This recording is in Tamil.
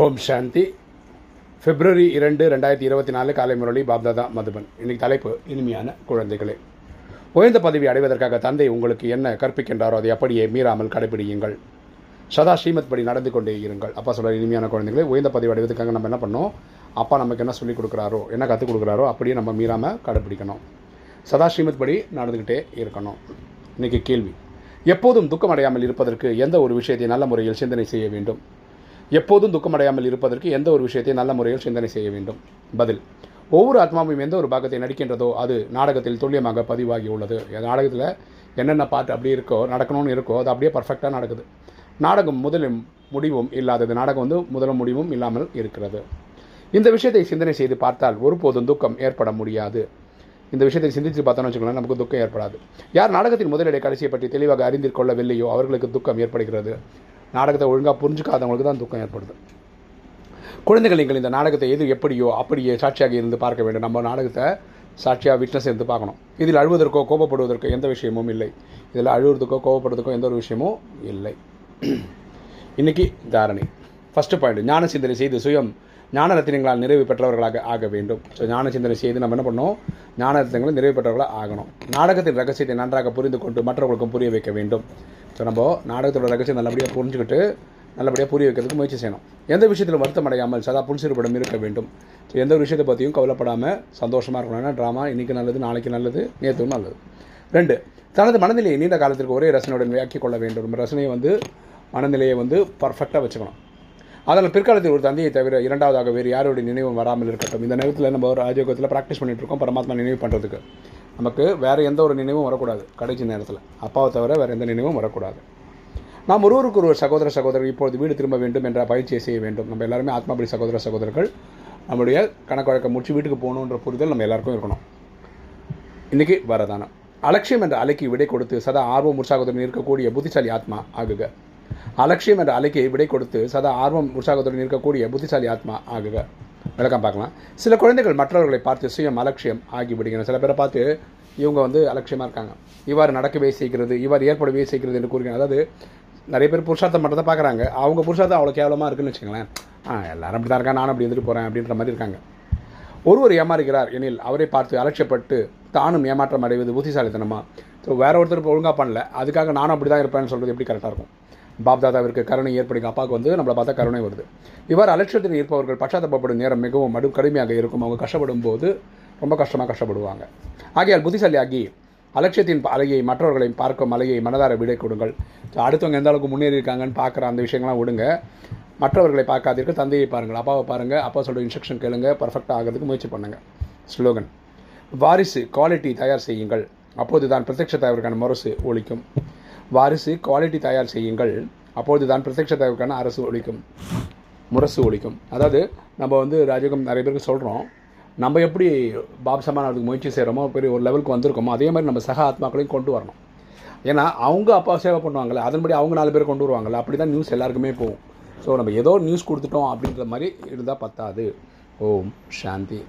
ஓம் சாந்தி. பிப்ரவரி இரண்டு ரெண்டாயிரத்தி இருபத்தி நாலு காலை முரளி பாப்தாதா மதுபன். இன்னைக்கு தலைப்பு இனிமையான குழந்தைகளே. உயர்ந்த பதவி அடைவதற்காக தந்தை உங்களுக்கு என்ன கற்பிக்கின்றாரோ அதை அப்படியே மீறாமல் கடைபிடியுங்கள். சதா ஸ்ரீமத் படி நடந்து கொண்டே இருங்கள். அப்பா சொல்கிற இனிமையான குழந்தைகளே உயர்ந்த பதவி அடைவதற்காக நம்ம என்ன பண்ணோம்? அப்பா நமக்கு என்ன சொல்லிக் கொடுக்குறாரோ என்ன கற்றுக் கொடுக்குறாரோ அப்படியே நம்ம மீறாமல் கடைப்பிடிக்கணும் சதா ஸ்ரீமத் படி நடந்துக்கிட்டே இருக்கணும். இன்றைக்கி கேள்வி எப்போதும் துக்கம் அடையாமல் இருப்பதற்கு எந்த ஒரு விஷயத்தை நல்ல முறையில் சிந்தனை செய்ய வேண்டும்? எப்போதும் துக்கமடையாமல் இருப்பதற்கு எந்த ஒரு விஷயத்தையும் நல்ல முறையில் சிந்தனை செய்ய வேண்டும்? பதில் ஒவ்வொரு ஆத்மாவும் எந்த ஒரு பாகத்தை நடிக்கின்றதோ அது நாடகத்தில் துல்லியமாக பதிவாகி உள்ளது. நாடகத்தில் என்னென்ன பாட்டு அப்படியே இருக்கோ நடக்கணும்னு இருக்கோ அது அப்படியே பர்ஃபெக்டாக நடக்குது. நாடகம் முதலும் முடிவும் இல்லாதது நாடகம் வந்து முதலும் முடிவும் இல்லாமல் இருக்கிறது. இந்த விஷயத்தை சிந்தனை செய்து பார்த்தால் ஒருபோதும் துக்கம் ஏற்பட முடியாது. இந்த விஷயத்தை சிந்தித்து பார்த்தோம்னு வச்சுக்கோங்களேன் நமக்கு துக்கம் ஏற்படாது. யார் நாடகத்தின் முதலிடை கடைசியை பற்றி தெளிவாக அறிந்து கொள்ளவில்லையோ அவர்களுக்கு துக்கம் ஏற்படுகிறது. நாடகத்தை ஒழுங்காக புரிஞ்சுக்காதவங்களுக்கு தான் துக்கம் ஏற்படுது. குழந்தைகள் நீங்கள் இந்த நாடகத்தை எது எப்படியோ அப்படியே சாட்சியாக இருந்து பார்க்க வேண்டும். நம்ம நாடகத்தை சாட்சியாக விட்னஸ் இருந்து பார்க்கணும். இதில் அழுவதற்கோ கோபப்படுவதற்கோ எந்த விஷயமும் இல்லை. இதில் அழுவதற்கோ கோபப்படுறதுக்கோ எந்த ஒரு விஷயமும் இல்லை. இன்னைக்கு தாரணை. ஃபஸ்ட்டு பாயிண்ட் ஞான சிந்தனை செய்து சுயம். ஞான ரத்தினங்களால் நிறைவு பெற்றவர்களாக ஆக வேண்டும். ஸோ ஞான சிந்தனை செய்து நம்ம என்ன பண்ணோம் ஞான ரத்தினங்களை நிறைவு பெற்றவர்களாக ஆகணும். நாடகத்தின் ரகசியத்தை நன்றாக புரிந்து கொண்டு மற்றவர்களுக்கும் புரிய வைக்க வேண்டும். ஸோ நம்ம நாடகத்தோட ரகசியம் நல்லபடியாக புரிஞ்சுக்கிட்டு நல்லபடியாக புரிய வைக்கிறதுக்கு முயற்சி செய்யணும். எந்த விஷயத்தில் வருத்தம் அடையாமல் சதா புன்சிறுபடம் இருக்க வேண்டும்? ஸோ எந்த ஒரு விஷயத்தை பற்றியும் கவலைப்படாமல் சந்தோஷமாக இருக்கணும். ஏன்னா ட்ராமா இன்றைக்கி நல்லது நாளைக்கு நல்லது நேற்று நல்லது. ரெண்டு தனது மனநிலையை நீண்ட காலத்திற்கு ஒரே ரசனையுடன் வியாக்கி கொள்ள வேண்டும். நம்ம ரசனையை வந்து மனநிலையை வந்து பர்ஃபெக்டாக வச்சுக்கணும். அதனால் பிற்காலத்தில் ஒரு தந்தையை தவிர இரண்டாவதாக வேறு யாருடைய நினைவும் வராமல் இருக்கட்டும். இந்த நேரத்தில் நம்ம ஒரு ராஜயோகத்தில் ப்ராக்டிஸ் பண்ணிகிட்டு இருக்கோம் பரமாத்மா நினைவு பண்ணுறதுக்கு நமக்கு வேறு எந்த ஒரு நினைவும் வரக்கூடாது கடைசி நேரத்தில். அப்பாவை தவிர வேறு எந்த நினைவும் வரக்கூடாது. நாம் ஒருவருக்கு ஒரு சகோதர சகோதரர் இப்பொழுது வீடு திரும்ப வேண்டும் என்ற பயிற்சியை செய்ய வேண்டும். நம்ம எல்லாருமே ஆத்மாபடி சகோதர சகோதரர்கள். நம்முடைய கணக்கு வழக்கம் முடிச்சு வீட்டுக்கு போகணுன்ற புரிதல் நம்ம எல்லாருக்கும் இருக்கணும். இன்றைக்கி வரதானம். அலட்சியம் என்ற அலைக்கு விடை கொடுத்து சதா ஆர்வம் உற்சாகத்துடன் இருக்கக்கூடிய புத்திசாலி ஆத்மா ஆகுக. அலட்சியம் என்ற அலைக்கு விடை கொடுத்து சதா ஆர்வம் உற்சாகத்துடன் இருக்கக்கூடிய புத்திசாலி ஆத்மா ஆகுக. விளக்கம் பார்க்கலாம். சில குழந்தைகள் மற்றவர்களை பார்த்து சுயம் அலட்சியம் ஆகிவிடுகின்றன சில பேரை பார்த்து இவங்க வந்து அலட்சியமாக இருக்காங்க. இவ்வாறு நடக்கவே செய்கிறது இவ்வாறு ஏற்படவே செய்கிறது என்று கூறுகிறாங்க. அதாவது நிறைய பேர் புருஷார்த்தம் மட்டும் தான் பார்க்குறாங்க. அவங்க புருஷார்த்தம் அவ்வளோ கேவலமாக இருக்குன்னு வச்சுங்களேன் ஆ எல்லாரும் அப்படி தான் இருக்கா நானும் அப்படி இருந்துட்டு போகிறேன் அப்படின்ற மாதிரி இருக்காங்க. ஒருவர் ஏமாறுகிறார் எனில் அவரை பார்த்து அலட்சியப்பட்டு தானும் ஏமாற்றம் அடைவது புத்திசாலித்தனமாக ஸோ வேற ஒருத்தர் ஒழுங்காக பண்ணல. அதுக்காக நானும் அப்படி தான் இருப்பேன்னு சொல்கிறது எப்படி கரெக்டாக இருக்கும்? பாப்தாதாவிற்கு கருணை ஏற்படுங்க அப்பாவுக்கு வந்து நம்மளை பார்த்தா கருணை வருது. இவ்வாறு அலட்சியத்தில் இருப்பவர்கள் பச்சாத்தப்படும் நேரம் மிகவும் மடு கடுமையாக இருக்கும். அவங்க கஷ்டப்படும் போது ரொம்ப கஷ்டமாக கஷ்டப்படுவாங்க. ஆகையால் புத்திசாலி ஆகி அலட்சியத்தின் அலையை மற்றவர்களை பார்க்கும் அலையை மனதார விடை கொடுங்கள். அடுத்தவங்க எந்த அளவுக்கு முன்னேறி இருக்காங்கன்னு பார்க்குற அந்த விஷயங்கள்லாம் விடுங்க. மற்றவர்களை பார்க்காதீர்கள் தந்தையை பாருங்கள் அப்பாவை பாருங்கள் அப்பா சொல்கிற இன்ஸ்ட்ரக்ஷன் கேளுங்க பர்ஃபெக்டாக ஆகிறதுக்கு முயற்சி பண்ணுங்கள் ஸ்லோகன் வாரிசு குவாலிட்டி தயார் செய்யுங்கள். அப்போது தான் பிரத்யட்சத்தை அவருக்கான முரசு ஒழிக்கும் வாரிசு குவாலிட்டி தயார் செய்யுங்கள். அப்பொழுது தான் பிரத்யட்ச தகவலுக்கான அரசு ஒழிக்கும் முரசு ஒழிக்கும் அதாவது நம்ம வந்து ராஜகம் நிறைய பேருக்கு சொல்கிறோம் நம்ம எப்படி பாபசமான அதுக்கு முயற்சி செய்கிறோமோ பெரிய ஒரு லெவலுக்கு வந்திருக்கோமோ அதே மாதிரி நம்ம சக ஆத்மாக்களையும் கொண்டு வரணும். ஏன்னா அவங்க அப்பா சேவை பண்ணுவாங்களே அதன்படி அவங்க நாலு பேர் கொண்டு வருவாங்கல்ல அப்படி தான் நியூஸ் எல்லாருக்குமே போகும். ஸோ நம்ம ஏதோ நியூஸ் கொடுத்துட்டோம் அப்படின்ற மாதிரி இருந்தால் பத்தாது. ஓம் சாந்தி.